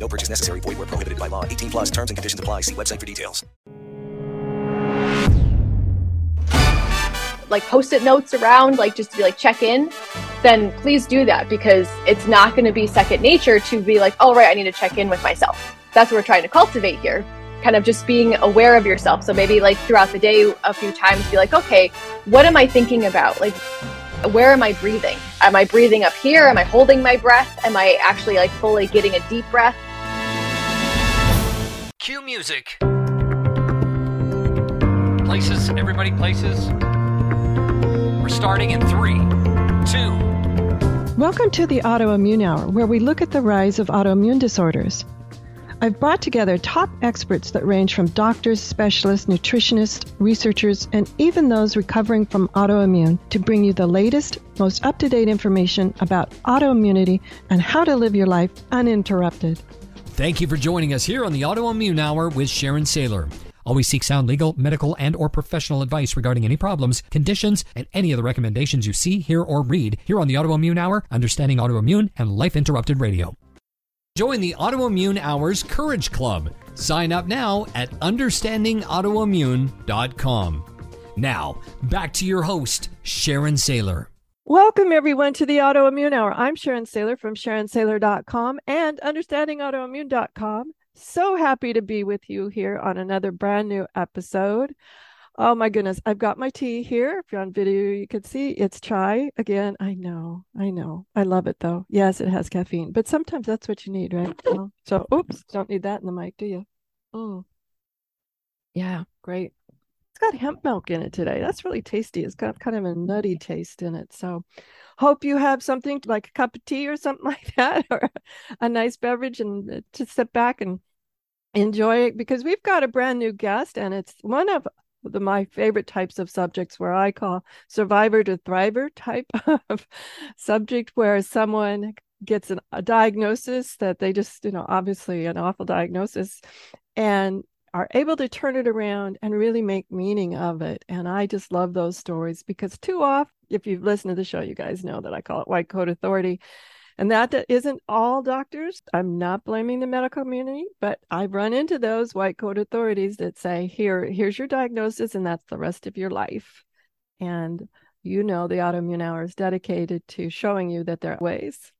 No purchase necessary. Void where prohibited by law. 18 plus terms and conditions apply. See website for details. like post-it notes around like just to be like check in then please do that because it's not going to be second nature to be like oh right i need to check in with myself that's what we're trying to cultivate here kind of just being aware of yourself so maybe like throughout the day a few times be like okay what am i thinking about like where am i breathing am i breathing up here am i holding my breath am i actually like fully getting a deep breath Cue music. Places, everybody places. We're starting in three, two. Welcome to the Autoimmune Hour, where we look at the rise of autoimmune disorders. I've brought together top experts that range from doctors, specialists, nutritionists, researchers, and even those recovering from autoimmune to bring you the latest, most up to date information about autoimmunity and how to live your life uninterrupted. Thank you for joining us here on the Autoimmune Hour with Sharon Sayler. Always seek sound legal, medical, and or professional advice regarding any problems, conditions, and any of the recommendations you see, hear, or read here on the Autoimmune Hour, Understanding Autoimmune, and Life Interrupted Radio. Join the Autoimmune Hour's Courage Club. Sign up now at understandingautoimmune.com. Now, back to your host, Sharon Sayler. Welcome, everyone, to the Autoimmune Hour. I'm Sharon Sayler from SharonSayler.com and UnderstandingAutoimmune.com. So happy to be with you here on another brand new episode. Oh my goodness, I've got my tea here. If you're on video, you can see it's chai. Again, I know, I know. I love it though. Yes, it has caffeine, but sometimes that's what you need, right? So, so oops, don't need that in the mic, do you? Oh, Yeah, great. Got hemp milk in it today. That's really tasty. It's got kind of a nutty taste in it. So, hope you have something like a cup of tea or something like that, or a nice beverage, and uh, to sit back and enjoy it because we've got a brand new guest, and it's one of the, my favorite types of subjects where I call survivor to thriver type of subject, where someone gets an, a diagnosis that they just, you know, obviously an awful diagnosis, and are able to turn it around and really make meaning of it. And I just love those stories because too often, if you've listened to the show, you guys know that I call it white coat authority. And that isn't all doctors. I'm not blaming the medical community, but I've run into those white coat authorities that say, here, here's your diagnosis, and that's the rest of your life. And you know the autoimmune hour is dedicated to showing you that there are ways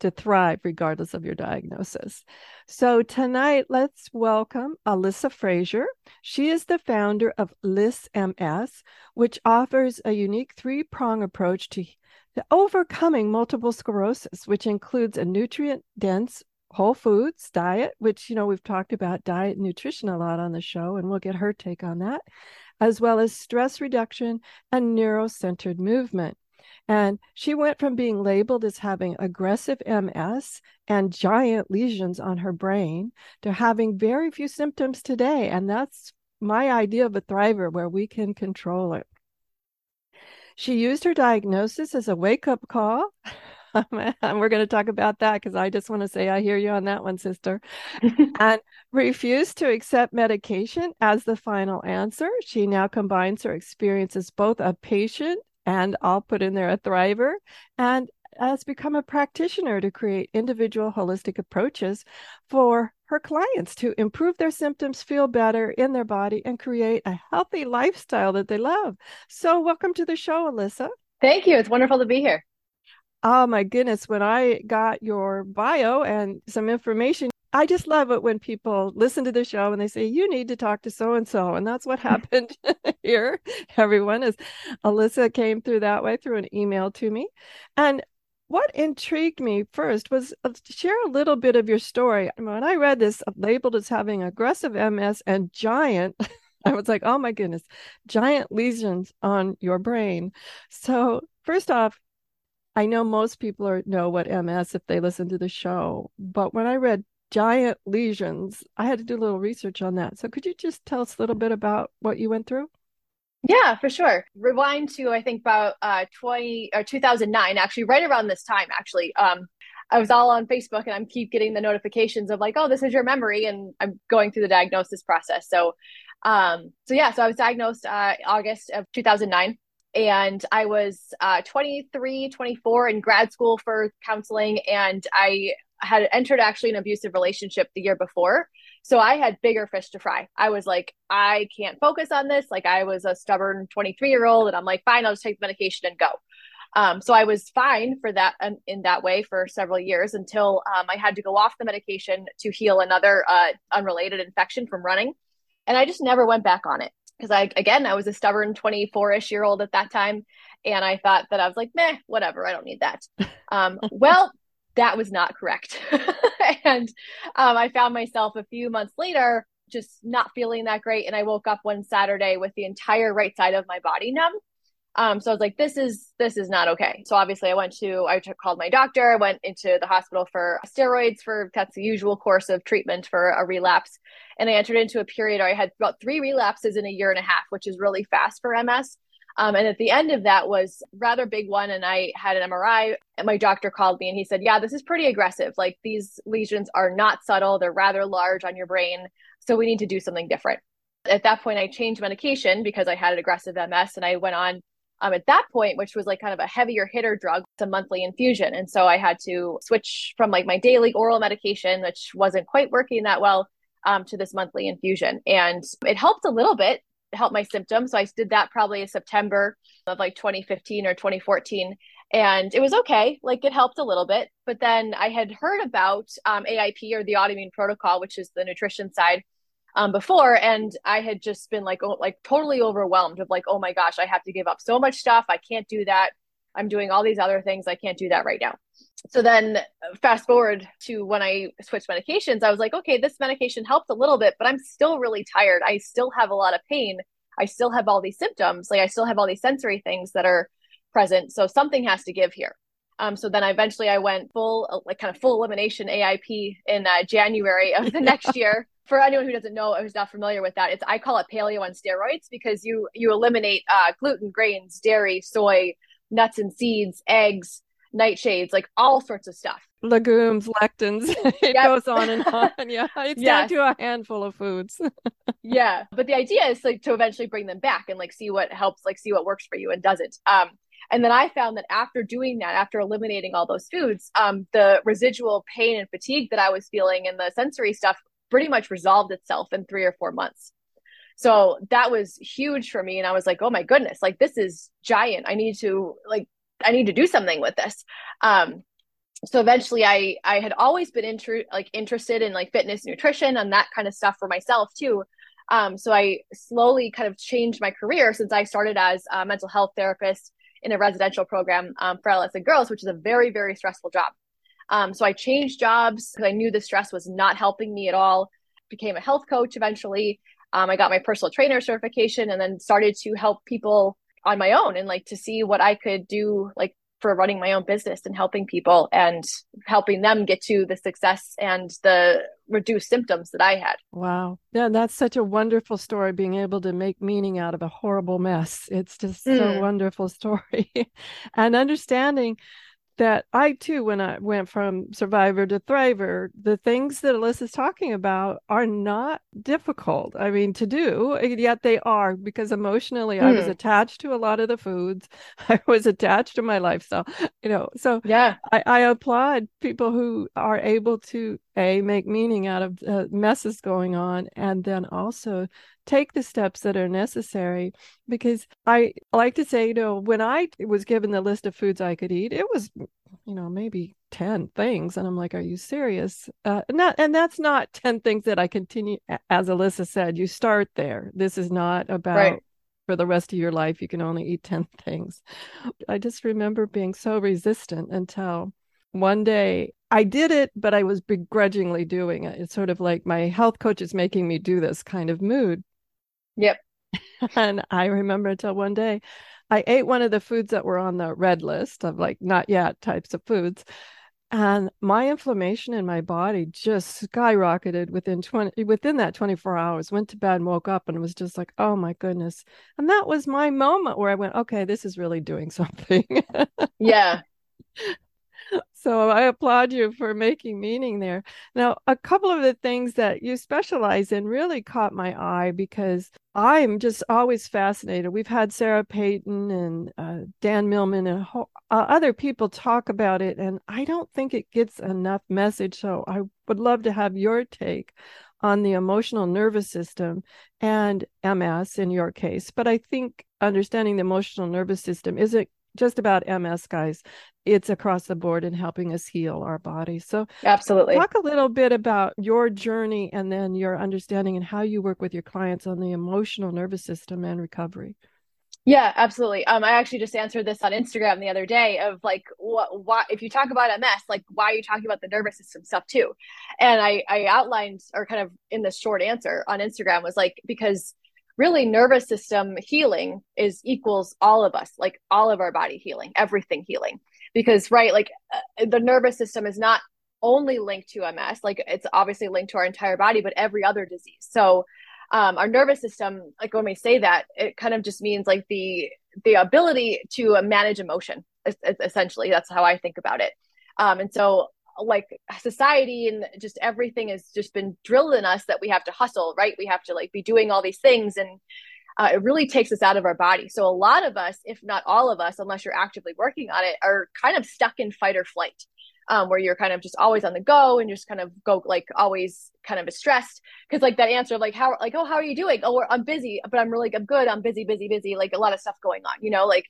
to thrive regardless of your diagnosis. So tonight, let's welcome Alissa Frazier. She is the founder of LissMS, which offers a unique three prong approach to overcoming multiple sclerosis, which includes a nutrient dense whole foods diet, which, you know, we've talked about diet and nutrition a lot on the show, and we'll get her take on that, as well as stress reduction and neurocentered movement. And she went from being labeled as having aggressive MS and giant lesions on her brain to having very few symptoms today. And that's my idea of a thriver where we can control it. She used her diagnosis as a wake up call. and we're going to talk about that because I just want to say I hear you on that one, sister. and refused to accept medication as the final answer. She now combines her experience as both a patient and I'll put in there a thriver and has become a practitioner to create individual holistic approaches for her clients to improve their symptoms, feel better in their body, and create a healthy lifestyle that they love. So, welcome to the show, Alissa. thank you it's wonderful to be here Oh my goodness, when I got your bio and some information, I just love it when people listen to the show and they say, You need to talk to so and so. And that's what happened here, everyone, is Alissa came through that way through an email to me. And what intrigued me first was uh, share a little bit of your story. When I read this uh, labeled as having aggressive MS and giant, I was like, oh my goodness, giant lesions on your brain. So, first off, I know most people are, know what MS if they listen to the show, but when I read giant lesions. I had to do a little research on that. So could you just tell us a little bit about what you went through? Yeah, for sure. Rewind to I think about uh 20 or 2009 actually right around this time actually. Um I was all on Facebook and I'm keep getting the notifications of like, oh, this is your memory, and I'm going through the diagnosis process. So, um, so yeah, so I was diagnosed uh, August of 2009, and I was uh, 23, 24 in grad school for counseling, and I had entered actually an abusive relationship the year before. So I had bigger fish to fry. I was like, I can't focus on this. Like I was a stubborn 23 year old, and I'm like, fine, I'll just take the medication and go. Um, so I was fine for that um, in that way for several years until um, I had to go off the medication to heal another uh, unrelated infection from running, and I just never went back on it because I again I was a stubborn 24 ish year old at that time, and I thought that I was like meh whatever I don't need that. Um, well, that was not correct, and um, I found myself a few months later just not feeling that great, and I woke up one Saturday with the entire right side of my body numb um, so I was like, this is this is not okay. So obviously, I went to I called my doctor. I went into the hospital for steroids for that's the usual course of treatment for a relapse. And I entered into a period where I had about three relapses in a year and a half, which is really fast for MS. Um, and at the end of that was rather big one, and I had an MRI. And my doctor called me and he said, "Yeah, this is pretty aggressive. Like these lesions are not subtle; they're rather large on your brain. So we need to do something different." At that point, I changed medication because I had an aggressive MS, and I went on um, at that point, which was like kind of a heavier hitter drug, it's a monthly infusion. And so I had to switch from like my daily oral medication, which wasn't quite working that well, um, to this monthly infusion. And it helped a little bit, help my symptoms. So I did that probably in September of like 2015 or 2014. And it was okay. Like it helped a little bit. But then I had heard about um, AIP or the autoimmune protocol, which is the nutrition side um, before, and I had just been like, oh, like totally overwhelmed of like, oh my gosh, I have to give up so much stuff. I can't do that. I'm doing all these other things. I can't do that right now. So then, fast forward to when I switched medications, I was like, okay, this medication helped a little bit, but I'm still really tired. I still have a lot of pain. I still have all these symptoms. Like I still have all these sensory things that are present. So something has to give here. Um, so then eventually I went full, like kind of full elimination AIP in uh, January of the next year for anyone who doesn't know or who's not familiar with that, it's I call it paleo on steroids because you you eliminate uh, gluten, grains, dairy, soy, nuts and seeds, eggs, nightshades, like all sorts of stuff. Legumes, lectins. it yep. goes on and on. Yeah, it's yes. down to a handful of foods. yeah, but the idea is like to eventually bring them back and like see what helps, like see what works for you and doesn't. Um, and then I found that after doing that, after eliminating all those foods, um, the residual pain and fatigue that I was feeling and the sensory stuff pretty much resolved itself in three or four months. So that was huge for me. And I was like, oh my goodness, like this is giant. I need to like, I need to do something with this. Um, so eventually I, I had always been inter- like interested in like fitness, nutrition and that kind of stuff for myself too. Um, so I slowly kind of changed my career since I started as a mental health therapist in a residential program um, for adolescent girls, which is a very, very stressful job. Um, so I changed jobs because I knew the stress was not helping me at all. Became a health coach eventually. Um, I got my personal trainer certification and then started to help people on my own and like to see what I could do like for running my own business and helping people and helping them get to the success and the reduced symptoms that I had. Wow. Yeah, that's such a wonderful story being able to make meaning out of a horrible mess. It's just mm. so wonderful story. and understanding that I too, when I went from survivor to thriver, the things that Alissa's talking about are not difficult. I mean, to do, yet they are because emotionally I was hmm. attached to a lot of the foods. I was attached to my lifestyle, you know. So yeah, I, I applaud people who are able to a make meaning out of uh, messes going on, and then also take the steps that are necessary because I like to say, you know, when I was given the list of foods I could eat, it was, you know, maybe 10 things. And I'm like, are you serious? Uh, not, and that's not 10 things that I continue, as Alissa said, you start there. This is not about. Right. For the rest of your life, you can only eat 10 things. I just remember being so resistant until one day I did it, but I was begrudgingly doing it. It's sort of like my health coach is making me do this kind of mood. Yep. and I remember until one day I ate one of the foods that were on the red list of like not yet types of foods. and my inflammation in my body just skyrocketed within 20 within that 24 hours went to bed and woke up and was just like oh my goodness and that was my moment where i went okay this is really doing something yeah so I applaud you for making meaning there. Now, a couple of the things that you specialize in really caught my eye because I'm just always fascinated. We've had Sarah Peyton and uh, Dan Millman and uh, other people talk about it, and I don't think it gets enough message. So I would love to have your take on the emotional nervous system and MS in your case. But I think understanding the emotional nervous system isn't just about MS, guys. It's across the board in helping us heal our body. So, absolutely. Talk a little bit about your journey and then your understanding and how you work with your clients on the emotional nervous system and recovery. Yeah, absolutely. Um, I actually just answered this on Instagram the other day of like, what, what, if you talk about MS, like, why are you talking about the nervous system stuff too? And I, I outlined, or kind of in this short answer on Instagram was like, because really nervous system healing is equals all of us like all of our body healing everything healing. Because right like uh, the nervous system is not only linked to ms like it's obviously linked to our entire body but every other disease. So um, our nervous system like when we say that it kind of just means like the the ability to manage emotion essentially. That's how i think about it. Um, and so like society and just everything has just been drilled in us that we have to hustle right? We have to like be doing all these things and uh, it really takes us out of our body. So a lot of us if not all of us unless you're actively working on it are kind of stuck in fight or flight um, where you're kind of just always on the go and just kind of go like always kind of stressed. Because like that answer of like how like oh how are you doing? Oh i'm busy but i'm really i'm good. I'm busy busy busy. Like a lot of stuff going on you know? Like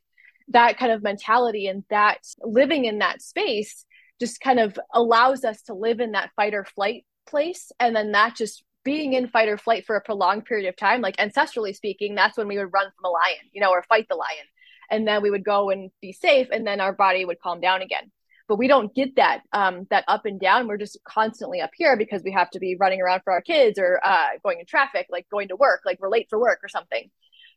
that kind of mentality and that living in that space just kind of allows us to live in that fight or flight place. And then that just being in fight or flight for a prolonged period of time like ancestrally speaking that's when we would run from a lion you know or fight the lion. And then we would go and be safe and then our body would calm down again. But we don't get that um, that up and down. We're just constantly up here because we have to be running around for our kids or uh, going in traffic like going to work like we're late for work or something.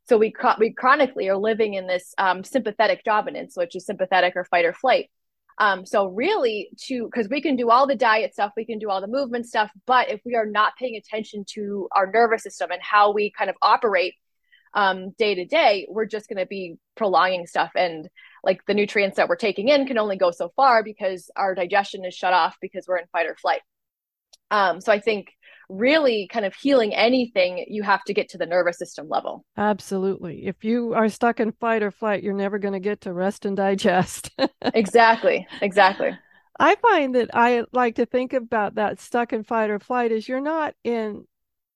So we we chronically are living in this um, sympathetic dominance which is sympathetic or fight or flight um, so really to because we can do all the diet stuff, we can do all the movement stuff, but if we are not paying attention to our nervous system and how we kind of operate um, day to day, we're just going to be prolonging stuff. And like the nutrients that we're taking in can only go so far because our digestion is shut off because we're in fight or flight. Um, so I think really kind of healing anything, you have to get to the nervous system level. Absolutely. If you are stuck in fight or flight, you're never going to get to rest and digest. exactly. Exactly. I find that I like to think about that stuck in fight or flight is you're not in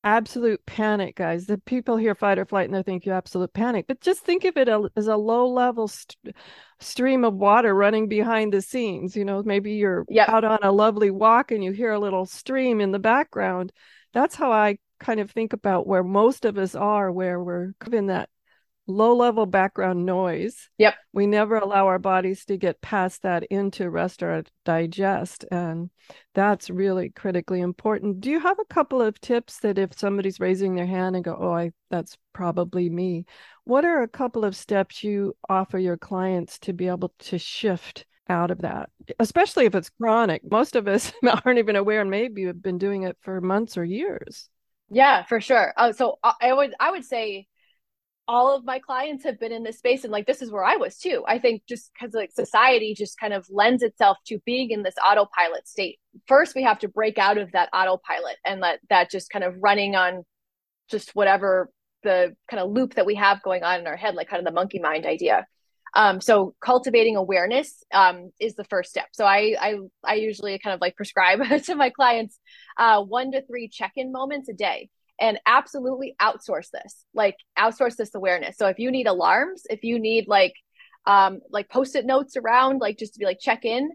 absolute panic, guys. The people hear fight or flight and they think you absolute panic, but just think of it as a low level st- stream of water running behind the scenes. You know, maybe you're yep. out on a lovely walk and you hear a little stream in the background. That's how I kind of think about where most of us are, where we're in that low level background noise. Yep. We never allow our bodies to get past that into rest or digest. And that's really critically important. Do you have a couple of tips that if somebody's raising their hand and go, oh, I that's probably me, what are a couple of steps you offer your clients to be able to shift out of that, especially if it's chronic? Most of us aren't even aware and maybe have been doing it for months or years. Yeah, for sure. Uh, so I would I would say all of my clients have been in this space and like this is where i was too. I think just because like society just kind of lends itself to being in this autopilot state. First we have to break out of that autopilot and let that just kind of running on just whatever the kind of loop that we have going on in our head like kind of the monkey mind idea. Um, so cultivating awareness um, is the first step. So I, I i usually kind of like prescribe to my clients uh, one to three check-in moments a day and absolutely outsource this like outsource this awareness. So if you need alarms if you need like um like post-it notes around like just to be like check in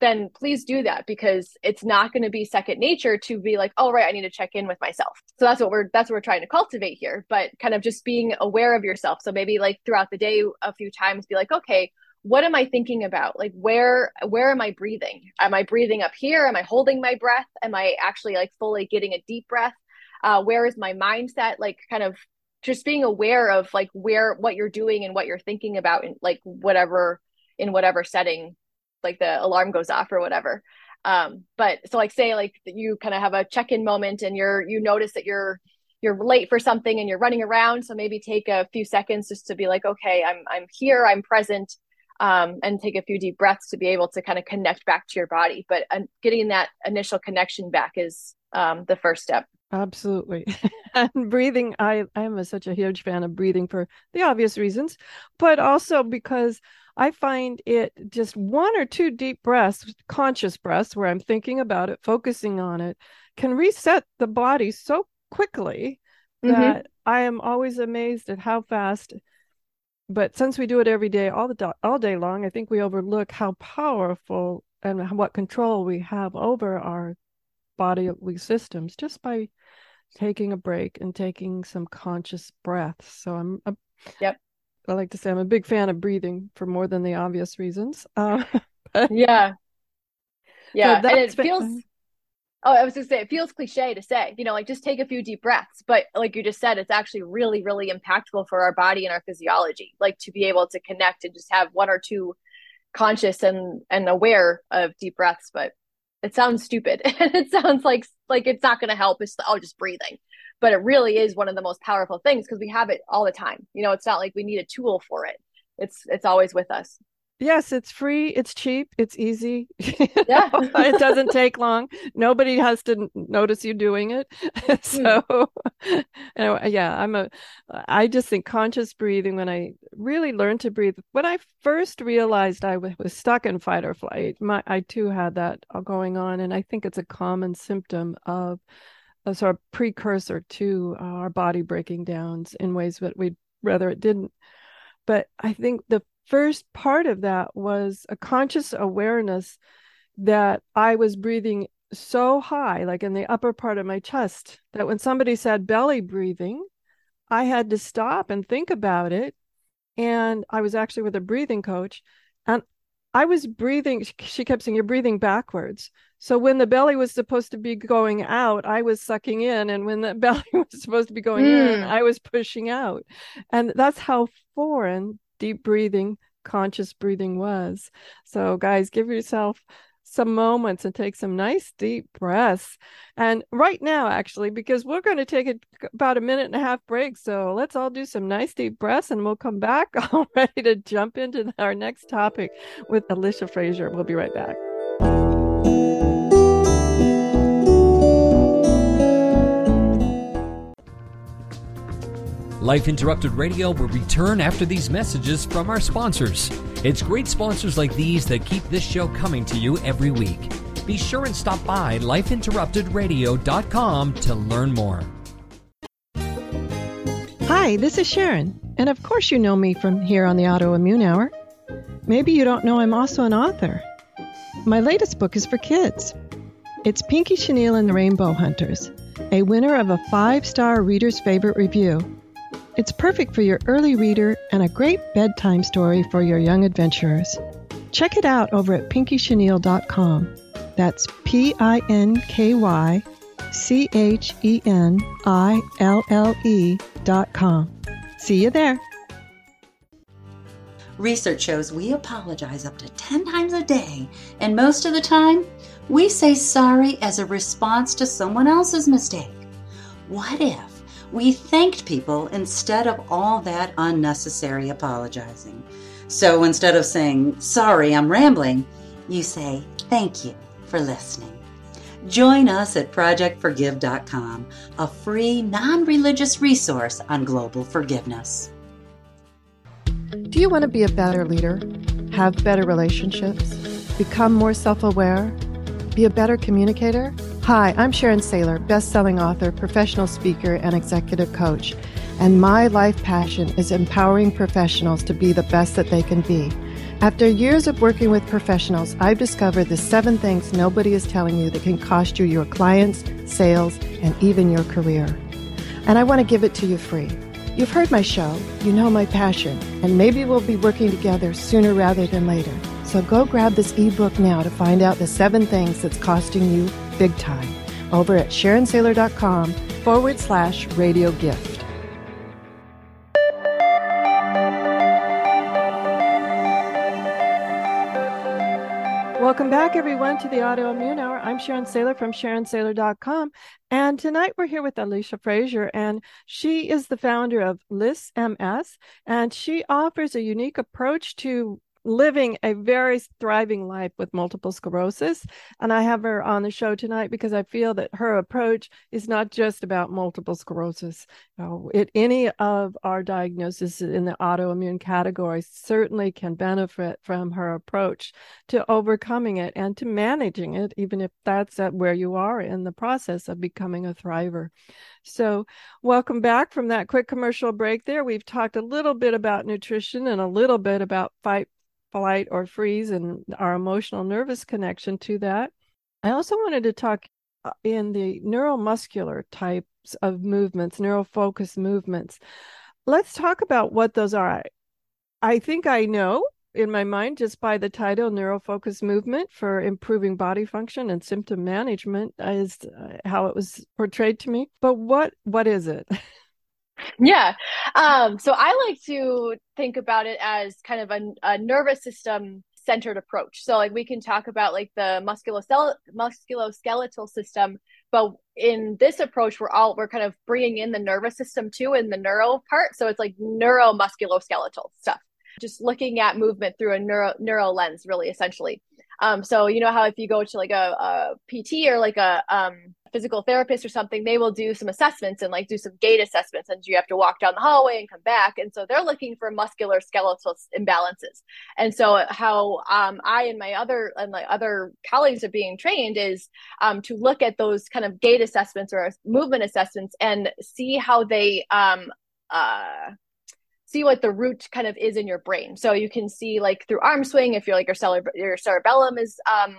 then please do that because it's not going to be second nature to be like oh right i need to check in with myself. So that's what we're that's what we're trying to cultivate here but kind of just being aware of yourself. So maybe like throughout the day a few times be like okay what am i thinking about? Like where where am i breathing? Am i breathing up here? Am i holding my breath? Am i actually like fully getting a deep breath uh, where is my mindset like kind of just being aware of like where what you're doing and what you're thinking about and like whatever in whatever setting like the alarm goes off or whatever. Um, but so like say like you kind of have a check-in moment and you're you notice that you're you're late for something and you're running around. So maybe take a few seconds just to be like, okay, I'm I'm here, I'm present, um, and take a few deep breaths to be able to kind of connect back to your body. But uh, getting that initial connection back is um, the first step. Absolutely. and breathing, I, I am a, such a huge fan of breathing for the obvious reasons, but also because I find it just one or two deep breaths, conscious breaths, where I'm thinking about it, focusing on it, can reset the body so quickly mm-hmm. that I am always amazed at how fast. But since we do it every day, all the do- all day long, I think we overlook how powerful and what control we have over our bodily systems just by taking a break and taking some conscious breaths. So I'm, a, yep. I like to say I'm a big fan of breathing for more than the obvious reasons. Uh, yeah, yeah, so and it feels. Oh, I was gonna say it feels cliche to say, you know, like just take a few deep breaths, but like you just said, it's actually really, really impactful for our body and our physiology. Like to be able to connect and just have one or two conscious and and aware of deep breaths. But it sounds stupid and it sounds like like it's not going to help it's oh just breathing but it really is one of the most powerful things because we have it all the time you know it's not like we need a tool for it it's it's always with us Yes, it's free, it's cheap, it's easy. Yeah. it doesn't take long. Nobody has to notice you doing it. so mm. anyway, yeah, I'm a I just think conscious breathing when I really learned to breathe. When I first realized I was stuck in fight or flight, my I too had that going on and I think it's a common symptom of a sort of precursor to our body breaking down in ways that we'd rather it didn't. But I think the first part of that was a conscious awareness that I was breathing so high, like in the upper part of my chest, that when somebody said belly breathing, I had to stop and think about it. And I was actually with a breathing coach, and I was breathing. She kept saying, You're breathing backwards. So when the belly was supposed to be going out, I was sucking in. And when the belly was supposed to be going mm. in, I was pushing out. And that's how foreign deep breathing, conscious breathing was. So, guys, give yourself some moments and take some nice deep breaths. And right now, actually, because we're going to take a, about a minute and a half break. So let's all do some nice deep breaths and we'll come back all ready to jump into our next topic with Alicia Frazier. We'll be right back. Life Interrupted Radio will return after these messages from our sponsors. It's great sponsors like these that keep this show coming to you every week. Be sure and stop by lifeinterruptedradio.com to learn more. Hi, this is Sharon, and of course you know me from here on the Autoimmune Hour. Maybe you don't know I'm also an author. My latest book is for kids. It's Pinky Chenille and the Rainbow Hunters, a winner of a five star reader's favorite review it's perfect for your early reader and a great bedtime story for your young adventurers. Check it out over at pinkychenille.com. That's P I N K Y C H E N I L L E dot com. See you there. Research shows we apologize up to 10 times a day, and most of the time, we say sorry as a response to someone else's mistake. What if we thanked people instead of all that unnecessary apologizing. So instead of saying, sorry, I'm rambling, you say, thank you for listening. Join us at ProjectForgive.com, a free, non religious resource on global forgiveness. Do you want to be a better leader, have better relationships, become more self aware, be a better communicator? Hi, I'm Sharon Sayler, best-selling author, professional speaker, and executive coach. And my life passion is empowering professionals to be the best that they can be. After years of working with professionals, I've discovered the seven things nobody is telling you that can cost you your clients, sales, and even your career. And I want to give it to you free. You've heard my show, you know my passion, and maybe we'll be working together sooner rather than later. So go grab this ebook now to find out the seven things that's costing you big time over at SharonSayler.com forward slash radio gift. Welcome back, everyone, to the Autoimmune Hour. I'm Sharon Sayler from SharonSayler.com. And tonight we're here with Alicia Frazier, and she is the founder of LissMS, and she offers a unique approach to living a very thriving life with multiple sclerosis. And I have her on the show tonight because I feel that her approach is not just about multiple sclerosis. You know, it, any of our diagnoses in the autoimmune category certainly can benefit from her approach to overcoming it and to managing it, even if that's at where you are in the process of becoming a thriver. So, welcome back from that quick commercial break there. We've talked a little bit about nutrition and a little bit about fight flight or freeze and our emotional nervous connection to that. I also wanted to talk uh, in the neuromuscular types of movements, neurofocus movements. Let's talk about what those are. I, I think I know in my mind just by the title neurofocus movement for improving body function and symptom management is uh, how it was portrayed to me but what what is it Yeah. Um, so I like to think about it as kind of a, a nervous system centered approach. So like we can talk about like the musculoskeletal system, but in this approach, we're all we're kind of bringing in the nervous system too in the neuro part. So it's like neuromusculoskeletal stuff. Just looking at movement through a neuro neuro lens, really essentially. Um, so you know how if you go to like a, a PT or like a um, physical therapist or something, they will do some assessments and like do some gait assessments, and you have to walk down the hallway and come back. And so they're looking for muscular skeletal imbalances. And so how um, I and my other and my other colleagues are being trained is um, to look at those kind of gait assessments or movement assessments and see how they um, uh, see what the root kind of is in your brain. So you can see like through arm swing if you're like your cere- your cerebellum is um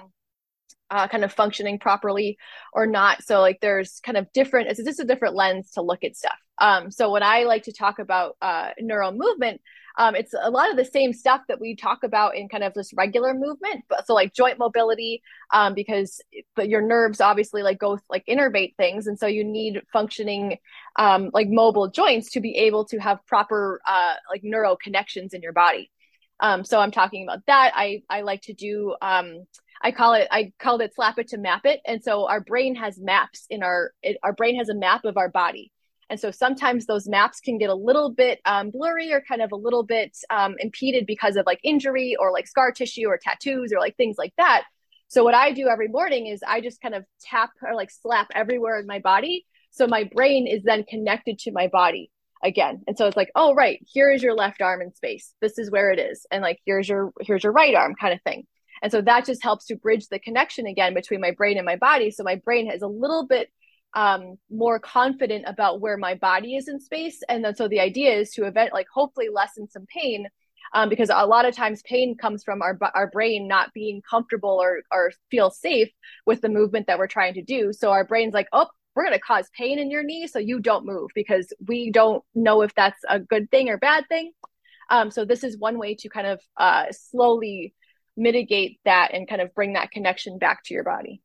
uh, kind of functioning properly or not. So like there's kind of different. It's just a different lens to look at stuff. Um, so when I like to talk about uh, neural movement, um, it's a lot of the same stuff that we talk about in kind of this regular movement but so like joint mobility um, because but your nerves obviously like go like innervate things and so you need functioning um, like mobile joints to be able to have proper uh, like neural connections in your body um, so i'm talking about that i i like to do um, I call it I called it slap it to map it. And so our brain has maps in our it, our brain has a map of our body. And so sometimes those maps can get a little bit um, blurry or kind of a little bit um, impeded because of like injury or like scar tissue or tattoos or like things like that. So what I do every morning is I just kind of tap or like slap everywhere in my body. So my brain is then connected to my body again. And so it's like, oh right, here is your left arm in space. This is where it is. And like here's your here's your right arm kind of thing. And so that just helps to bridge the connection again between my brain and my body. So my brain is a little bit um, more confident about where my body is in space. And then so the idea is to event like hopefully lessen some pain. Um, because a lot of times pain comes from our our brain not being comfortable or or feel safe with the movement that we're trying to do. So our brain's like, oh, we're going to cause pain in your knee, so you don't move because we don't know if that's a good thing or bad thing. Um, so this is one way to kind of uh, slowly mitigate that and kind of bring that connection back to your body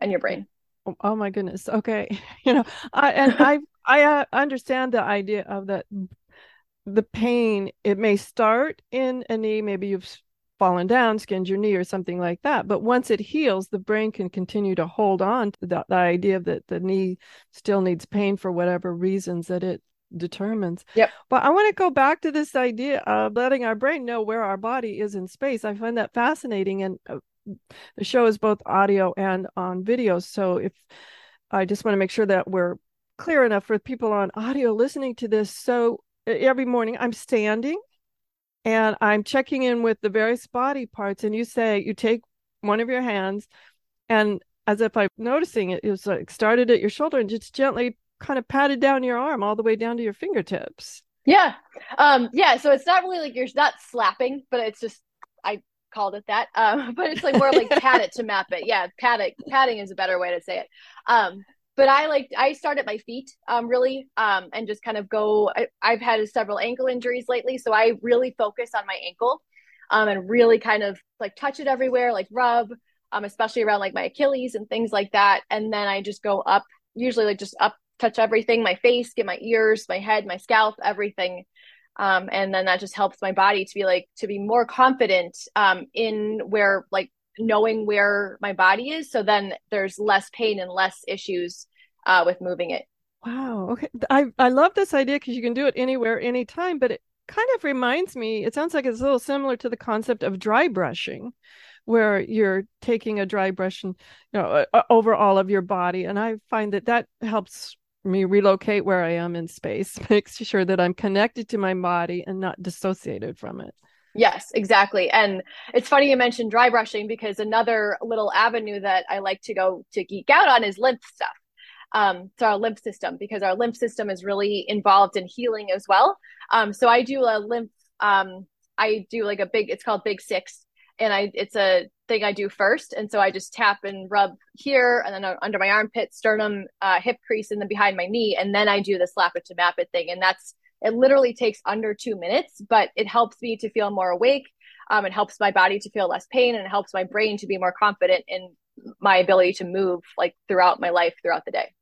and your brain. Oh, oh my goodness. Okay. You know, I and I I uh, understand the idea of that the pain it may start in a knee maybe you've fallen down skinned your knee or something like that but once it heals the brain can continue to hold on to the, the idea that the knee still needs pain for whatever reasons that it determines. Yep. But I want to go back to this idea of letting our brain know where our body is in space. I find that fascinating. And uh, the show is both audio and on video. So if I just want to make sure that we're clear enough for people on audio listening to this. So every morning I'm standing and I'm checking in with the various body parts. And you say, you take one of your hands and as if I'm noticing it, it was like started at your shoulder and just gently kind of patted down your arm all the way down to your fingertips. Yeah. Um, yeah. So it's not really like you're not slapping, but it's just, I called it that. Um, but it's like more like pat it to map it. Yeah. Pat it, patting is a better way to say it. Um, but I like, I start at my feet, um, really, um, and just kind of go, I, I've had several ankle injuries lately. So I really focus on my ankle, um, and really kind of like touch it everywhere, like rub, um, especially around like my Achilles and things like that. And then I just go up, usually like just up touch everything my face get my ears my head my scalp everything um, and then that just helps my body to be like to be more confident um, in where like knowing where my body is. So then there's less pain and less issues uh, with moving it. Wow. Okay. I, I love this idea because you can do it anywhere, anytime, but it kind of reminds me, it sounds like it's a little similar to the concept of dry brushing, where you're taking a dry brush and, you know, over all of your body. And I find that that helps me relocate where I am in space, makes sure that I'm connected to my body and not dissociated from it. Yes, exactly. And it's funny you mentioned dry brushing because another little avenue that I like to go to geek out on is lymph stuff. Um, so our lymph system because our lymph system is really involved in healing as well. Um, so I do a lymph. Um, I do like a big. It's called Big Six, and I it's a thing I do first. And so I just tap and rub here, and then under my armpit, sternum, uh, hip crease, and then behind my knee, and then I do the slap it to map it thing, and that's it literally takes under two minutes, but it helps me to feel more awake. Um, it helps my body to feel less pain and it helps my brain to be more confident in my ability to move like throughout my life throughout the day.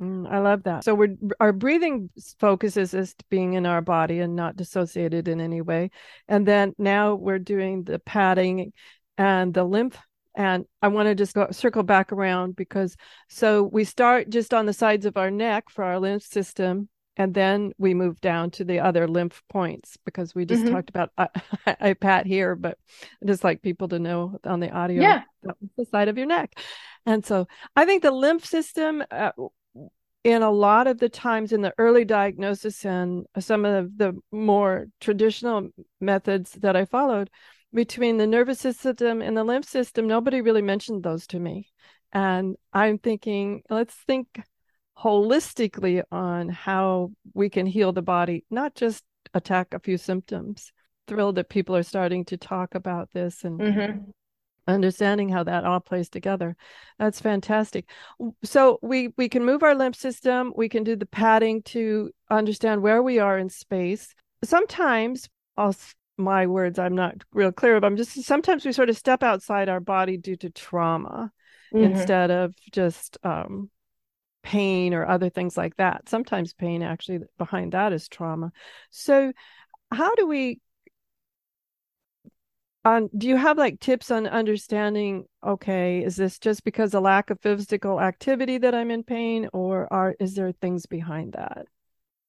Mm, I love that. So we're our breathing focuses as being in our body and not dissociated in any way. And then now we're doing the padding and the lymph and I want to just go circle back around because so we start just on the sides of our neck for our lymph system and then we move down to the other lymph points because we just mm-hmm. talked about I, I, pat here but I just like people to know on the audio yeah the side of your neck and so i think the lymph system uh, in a lot of the times in the early diagnosis and some of the more traditional methods that i followed between the nervous system and the lymph system nobody really mentioned those to me and i'm thinking let's think holistically on how we can heal the body, not just attack a few symptoms. Thrilled that people are starting to talk about this and mm-hmm. Understanding how that all plays together. That's fantastic. So we we can move our lymph system. We can do the padding to understand where we are in space. Sometimes I'll my words i'm not real clear but i'm just sometimes we sort of step outside our body due to trauma mm-hmm. instead of just um, pain or other things like that. Sometimes pain actually behind that is trauma. So, how do we? Um, do you have like tips on understanding? Okay, is this just because of lack of physical activity that I'm in pain, or are is there things behind that?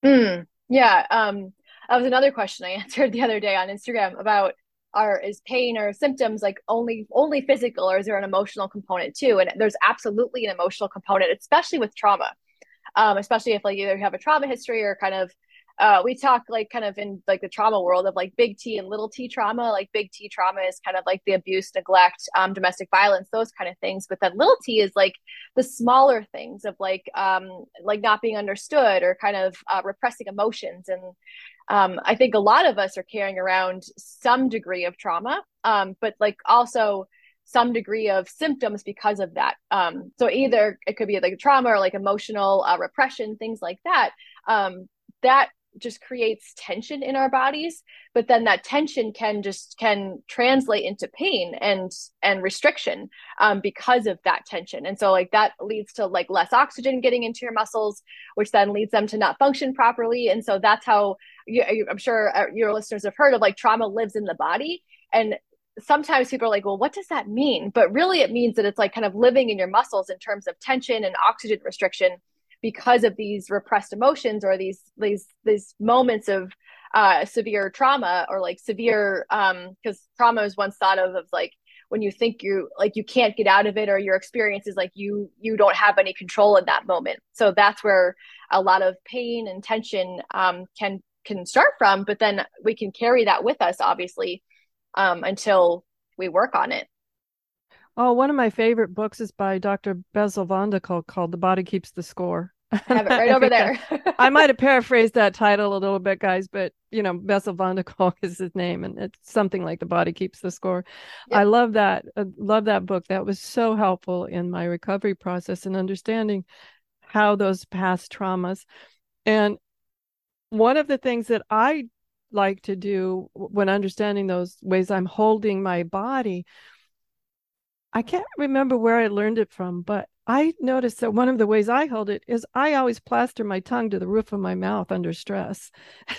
Mm, yeah, um, that was another question I answered the other day on Instagram about are is pain or symptoms like only only physical or is there an emotional component too and there's absolutely an emotional component especially with trauma um, especially if like either you have a trauma history or kind of uh, we talk like kind of in like the trauma world of like big T and little T trauma. Like big T trauma is kind of like the abuse, neglect, um, domestic violence, those kind of things. But then little T is like the smaller things of like um, like not being understood or kind of uh, repressing emotions. And um, I think a lot of us are carrying around some degree of trauma, um, but like also some degree of symptoms because of that. Um, so either it could be like trauma or like emotional uh, repression, things like that. Um, that just creates tension in our bodies but then that tension can just can translate into pain and and restriction um, because of that tension. And so like that leads to like less oxygen getting into your muscles which then leads them to not function properly. And so that's how you, i'm sure uh, your listeners have heard of like trauma lives in the body. And sometimes people are like well what does that mean? But really it means that it's like kind of living in your muscles in terms of tension and oxygen restriction because of these repressed emotions or these these these moments of uh, severe trauma or like severe um because trauma is once thought of of like when you think you like you can't get out of it or your experience is like you you don't have any control in that moment. So that's where a lot of pain and tension um, can can start from but then we can carry that with us obviously um, until we work on it Oh, one of my favorite books is by Dr. Bessel van der Kolk called The Body Keeps the Score. I have it right over there. I might have paraphrased that title a little bit, guys, but you know, Bessel van der Kolk is his name, and it's something like the body keeps the score. Yep. I love that. I love that book. That was so helpful in my recovery process and understanding how those past traumas. And one of the things that I like to do when understanding those ways I'm holding my body I can't remember where I learned it from, but I noticed that one of the ways I hold it is I always plaster my tongue to the roof of my mouth under stress.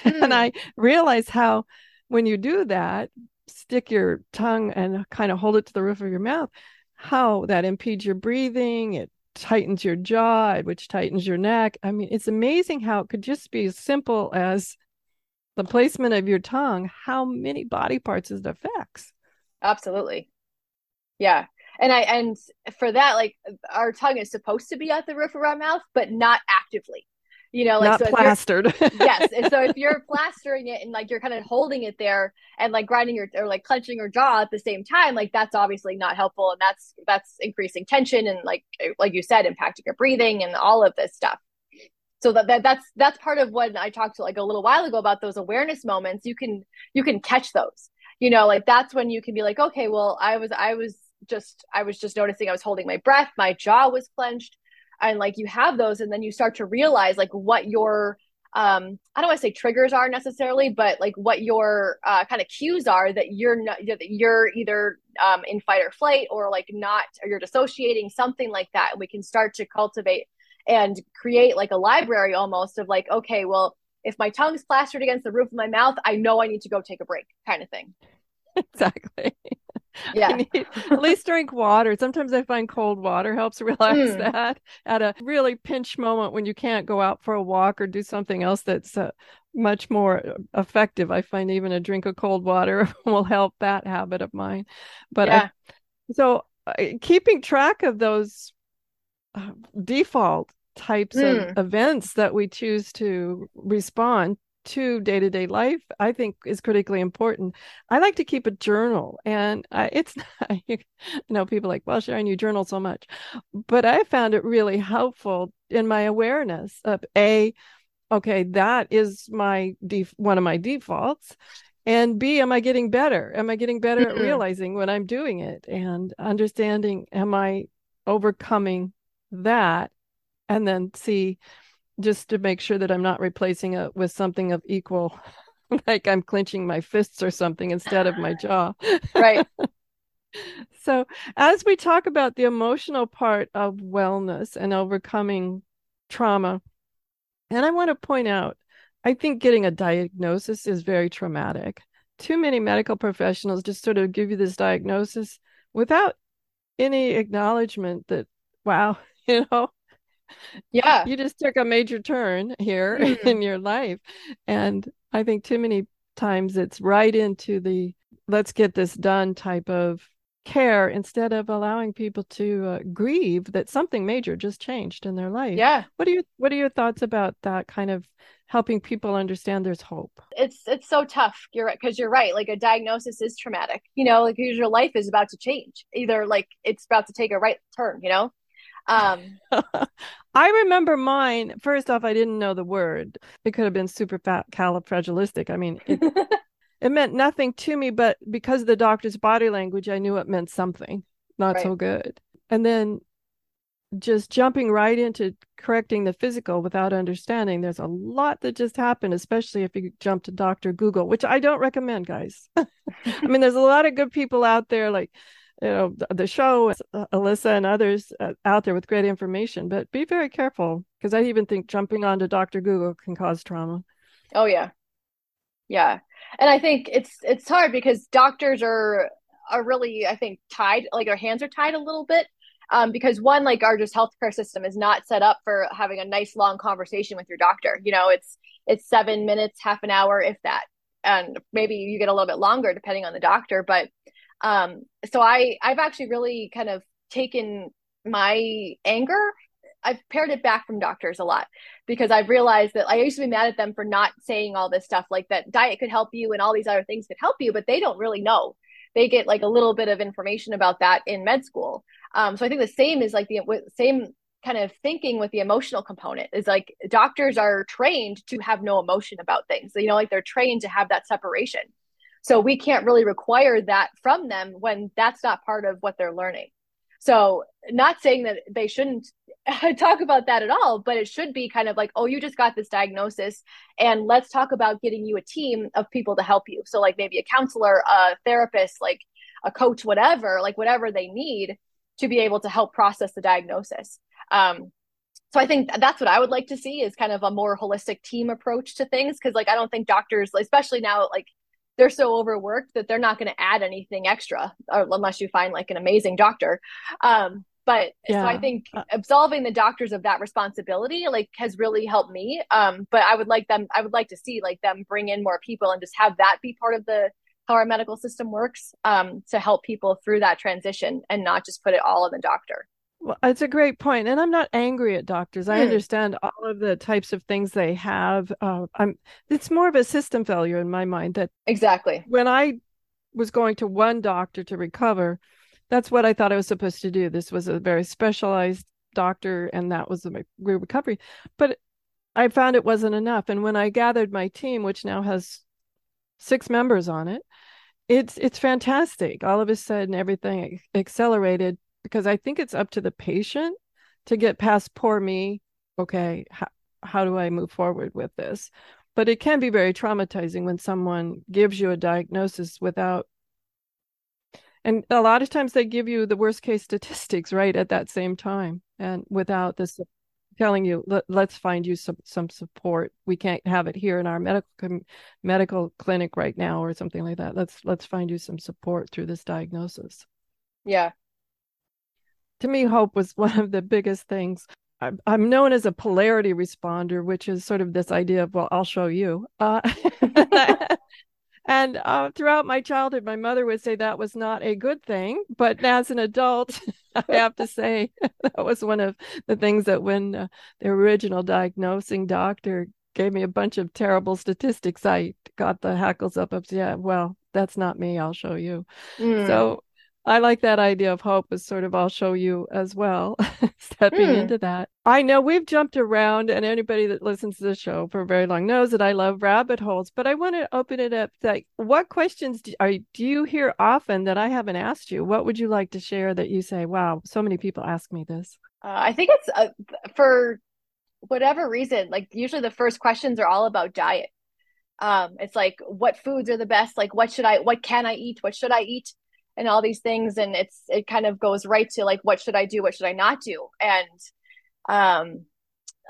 Mm. and I realize how, when you do that, stick your tongue and kind of hold it to the roof of your mouth, how that impedes your breathing. It tightens your jaw, which tightens your neck. I mean, it's amazing how it could just be as simple as the placement of your tongue, how many body parts it affects. Absolutely. Yeah. And I and for that, like our tongue is supposed to be at the roof of our mouth, but not actively. You know, like not so plastered. yes. And so if you're plastering it and like you're kind of holding it there and like grinding your or like clenching your jaw at the same time, like that's obviously not helpful. And that's that's increasing tension and like like you said, impacting your breathing and all of this stuff so that, that that's that's part of what i talked to like a little while ago about those awareness moments you can you can catch those you know like that's when you can be like okay well i was i was just i was just noticing i was holding my breath my jaw was clenched and like you have those and then you start to realize like what your um i don't want to say triggers are necessarily but like what your uh, kind of cues are that you're not that you're either um, in fight or flight or like not or you're dissociating something like that and we can start to cultivate and create like a library almost of like, okay, well, if my tongue's plastered against the roof of my mouth, I know I need to go take a break, kind of thing. Exactly. Yeah. at least drink water. Sometimes I find cold water helps relax mm. that at a really pinch moment when you can't go out for a walk or do something else that's uh, much more effective. I find even a drink of cold water will help that habit of mine. But yeah. I, so uh, keeping track of those uh, default types mm. of hmm. events that we choose to respond to day to day life, I think is critically important. I like to keep a journal, and I, it's you know people like, well, Sharon, you journal so much, but I found it really helpful in my awareness of a, okay, that is my def- one of my defaults, and b, am I getting better? Am I getting better mm-hmm. at realizing when I'm doing it and understanding? Am I overcoming that and then see just to make sure that I'm not replacing it with something of equal, like I'm clenching my fists or something instead of my jaw. Right. so, as we talk about the emotional part of wellness and overcoming trauma, and I want to point out, I think getting a diagnosis is very traumatic. Too many medical professionals just sort of give you this diagnosis without any acknowledgement that, wow, you know yeah. You just took a major turn here mm-hmm. in your life. And i think too many times it's right into the let's get this done type of care instead of allowing people to uh, grieve that something major just changed in their life. Yeah. What are your what are your thoughts about that kind of helping people understand there's hope? It's it's so tough. You're right because you're right like a diagnosis is traumatic you know like your life is about to change. Either like it's about to take a right turn you know um, I remember mine. First off, I didn't know the word. It could have been super fat califragilistic. I mean, it, it meant nothing to me, but because of the doctor's body language, I knew it meant something not right. so good. And then just jumping right into correcting the physical without understanding there's a lot that just happened especially if you jump to dr google which i don't recommend guys i mean there's a lot of good people out there like you know the show uh, Alissa and others uh, out there with great information but be very careful because i even think jumping onto dr google can cause trauma. Oh yeah. Yeah. And i think it's it's hard because doctors are are really i think tied like their hands are tied a little bit um, because one like our just healthcare system is not set up for having a nice long conversation with your doctor. You know it's it's seven minutes half an hour if that. And maybe you get a little bit longer depending on the doctor but um, so I I've actually really kind of taken my anger I've pared it back from doctors a lot because I've realized that I used to be mad at them for not saying all this stuff like that diet could help you and all these other things could help you, but they don't really know. They get like a little bit of information about that in med school. Um, so I think the same is like the same kind of thinking with the emotional component is like doctors are trained to have no emotion about things. So, You know, like they're trained to have that separation. So we can't really require that from them when that's not part of what they're learning. So, not saying that they shouldn't talk about that at all, but it should be kind of like, oh, you just got this diagnosis, and let's talk about getting you a team of people to help you. So, like maybe a counselor, a therapist, like a coach, whatever, like whatever they need to be able to help process the diagnosis. Um, so I think that's what I would like to see is kind of a more holistic team approach to things because, like, I don't think doctors, especially now, like they're so overworked that they're not going to add anything extra unless you find like an amazing doctor. Um, but yeah. so I think uh absolving the doctors of that responsibility like has really helped me. Um, but I would like them, I would like to see like them bring in more people and just have that be part of the how our medical system works um, to help people through that transition and not just put it all on the doctor. Well, it's a great point, and I'm not angry at doctors. I mm. understand all of the types of things they have. Uh, I'm. It's more of a system failure in my mind. That exactly when I was going to one doctor to recover, that's what I thought I was supposed to do. This was a very specialized doctor, and that was my recovery. But I found it wasn't enough. And when I gathered my team, which now has six members on it, it's it's fantastic. All of a sudden, everything accelerated because I think it's up to the patient to get past poor me. Okay, how, how do I move forward with this? But it can be very traumatizing when someone gives you a diagnosis without and a lot of times they give you the worst case statistics right at that same time and without this telling you Let, us find you some some support we can't have it here in our medical medical clinic right now or something like that let's let's find you some support through this diagnosis yeah to me, hope was one of the biggest things. I'm known as a polarity responder, which is sort of this idea of, well, I'll show you. Uh, and uh, throughout my childhood, my mother would say that was not a good thing. But as an adult, I have to say that was one of the things that when uh, the original diagnosing doctor gave me a bunch of terrible statistics, I got the hackles up. Of, yeah, well, that's not me. I'll show you. Mm. So I like that idea of hope is sort of I'll show you as well, stepping mm. into that. I know we've jumped around, and anybody that listens to the show for very long knows that I love rabbit holes, but I want to open it up. Like, what questions do, are, do you hear often that I haven't asked you? What would you like to share that you say, wow, so many people ask me this? Uh, I think it's uh, for whatever reason, like, usually the first questions are all about diet. Um, it's like, what foods are the best? Like, what should I, what can I eat? What should I eat? And all these things and it's it kind of goes right to like what should i do what should i not do? And um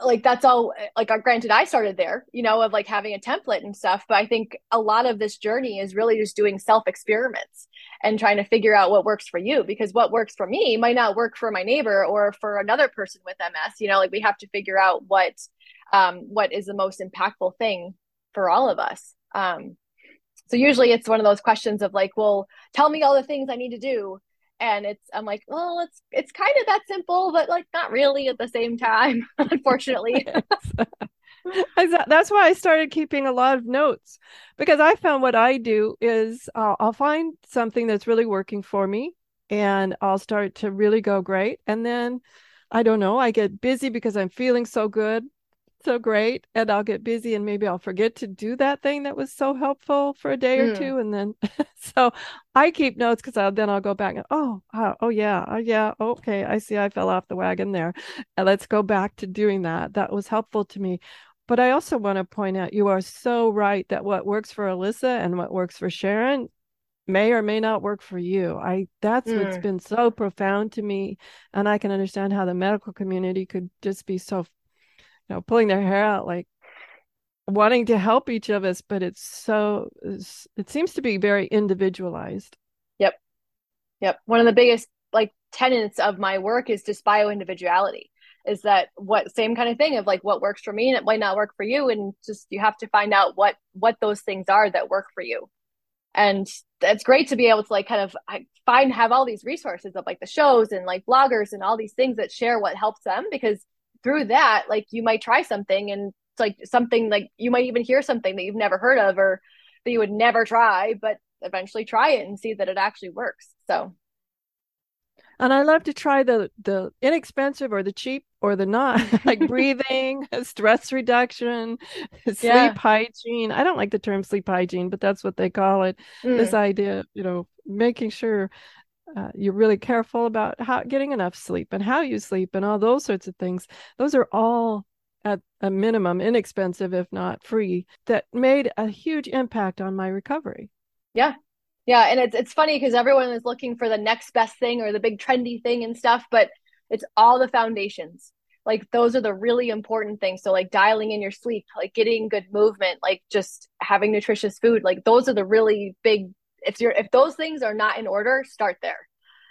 like that's all like uh, granted i started there you know of like having a template and stuff but i think a lot of this journey is really just doing self experiments and trying to figure out what works for you because what works for me might not work for my neighbor or for another person with ms you know like we have to figure out what um what is the most impactful thing for all of us. Um so usually it's one of those questions of like, well, tell me all the things I need to do. And it's I'm like, well, it's it's kind of that simple, but like not really at the same time, unfortunately. That's why I started keeping a lot of notes because I found what I do is uh, I'll find something that's really working for me and I'll start to really go great. And then I don't know, I get busy because I'm feeling so good so great and I'll get busy and maybe I'll forget to do that thing that was so helpful for a day mm. or two and then so I keep notes because I'll then I'll go back and oh oh, oh yeah oh yeah okay I see I fell off the wagon there and let's go back to doing that that was helpful to me but I also want to point out you are so right that what works for Alissa and what works for Sharon may or may not work for you. I that's mm. what's been so profound to me and I can understand how the medical community could just be so know, pulling their hair out, like wanting to help each of us, but it's so, it seems to be very individualized. Yep. Yep. One of the biggest like tenets of my work is just bio individuality is that what same kind of thing of like what works for me and it might not work for you and just you have to find out what what those things are that work for you and it's great to be able to like kind of find have all these resources of like the shows and like bloggers and all these things that share what helps them because through that like you might try something and it's like something like you might even hear something that you've never heard of or that you would never try but eventually try it and see that it actually works so and I love to try the the inexpensive or the cheap or the not like breathing, stress reduction, sleep yeah. hygiene. I don't like the term sleep hygiene, but that's what they call it. Mm. This idea, you know, making sure uh, you're really careful about how getting enough sleep and how you sleep and all those sorts of things. Those are all at a minimum inexpensive, if not free, that made a huge impact on my recovery. Yeah. Yeah. And it's it's funny because everyone is looking for the next best thing or the big trendy thing and stuff, but it's all the foundations. like those are the really important things so like dialing in your sleep like getting good movement like just having nutritious food like those are the really big if you're if those things are not in order start there.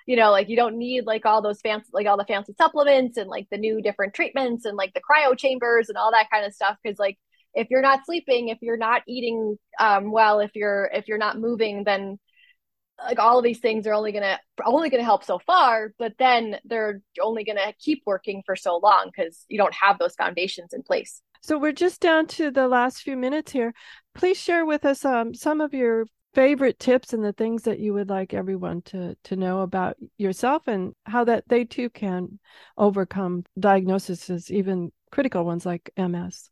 You know like you don't need like all those fancy like all the fancy supplements and like the new different treatments and like the cryo chambers and all that kind of stuff because like if you're not sleeping if you're not eating um, well if you're if you're not moving then like all of these things are only gonna only gonna help so far but then they're only gonna keep working for so long because you don't have those foundations in place. So we're just down to the last few minutes here. Please share with us um, some of your favorite tips and the things that you would like everyone to to know about yourself and how that they too can overcome diagnoses even critical ones like ms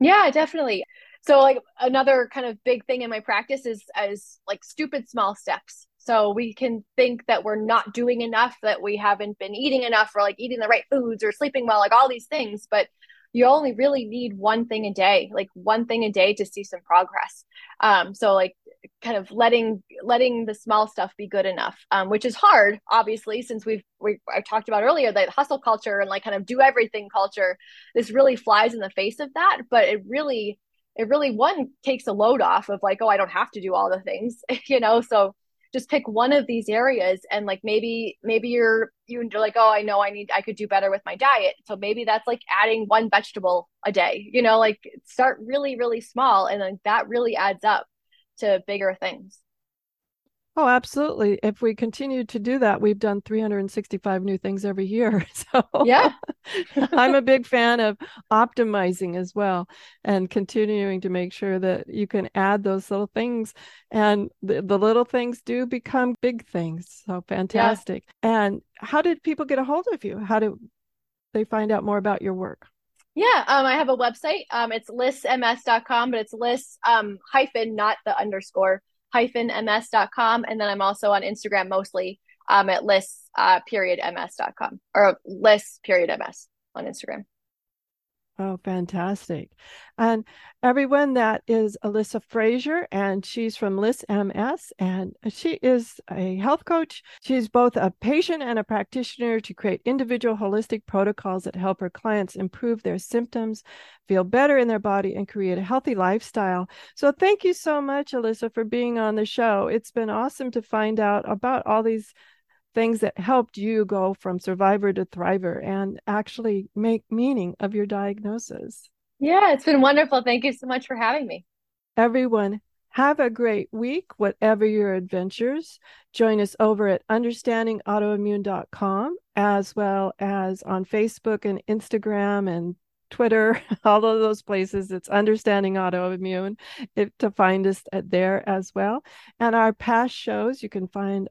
yeah definitely. So like another kind of big thing in my practice is as like stupid small steps. So we can think that we're not doing enough that we haven't been eating enough or like eating the right foods or sleeping well like all these things but you only really need one thing a day like one thing a day to see some progress. Um so like kind of letting letting the small stuff be good enough um, which is hard obviously since we've we i talked about earlier that hustle culture and like kind of do everything culture this really flies in the face of that but it really it really one takes a load off of like oh i don't have to do all the things you know? So just pick one of these areas and like maybe maybe you're you're like oh i know i need i could do better with my diet. So maybe that's like adding one vegetable a day you know? Like start really really small and then that really adds up to bigger things. Oh, absolutely. If we continue to do that, we've done 365 new things every year. So, yeah, I'm a big fan of optimizing as well and continuing to make sure that you can add those little things. And the, the little things do become big things. So, fantastic. Yeah. And how did people get a hold of you? How do they find out more about your work? Yeah, um, I have a website. Um, it's lissms.com, but it's liss um, hyphen, not the underscore, hyphen ms.com. And then I'm also on Instagram mostly um, at liss uh, period ms.com or liss period ms on Instagram. Oh, fantastic. And everyone, that is Alissa Frazier, and she's from LissMS, and she is a health coach. She's both a patient and a practitioner to create individual holistic protocols that help her clients improve their symptoms, feel better in their body, and create a healthy lifestyle. So, thank you so much, Alissa, for being on the show. It's been awesome to find out about all these things that helped you go from survivor to thriver and actually make meaning of your diagnosis. Yeah, it's been wonderful. Thank you so much for having me. Everyone, have a great week, whatever your adventures. Join us over at understandingautoimmune.com as well as on Facebook and Instagram and Twitter, all of those places. It's Understanding Autoimmune if, to find us there as well. And our past shows you can find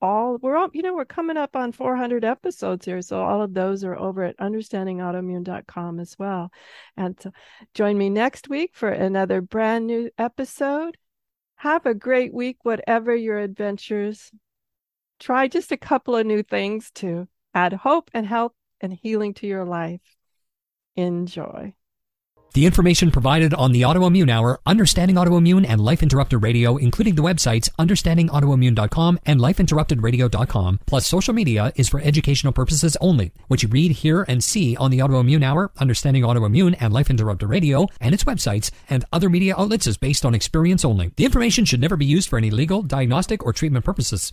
all we're all you know we're coming up on 400 episodes here so all of those are over at understandingautoimmune.com as well. And so join me next week for another brand new episode. Have a great week whatever your adventures. Try just a couple of new things to add hope and health and healing to your life. Enjoy the information provided on the Autoimmune Hour, Understanding Autoimmune, and Life Interrupted Radio, including the websites understandingautoimmune.com and lifeinterruptedradio.com, plus social media, is for educational purposes only. What you read, hear, and see on the Autoimmune Hour, Understanding Autoimmune, and Life Interrupted Radio, and its websites, and other media outlets is based on experience only. The information should never be used for any legal, diagnostic, or treatment purposes.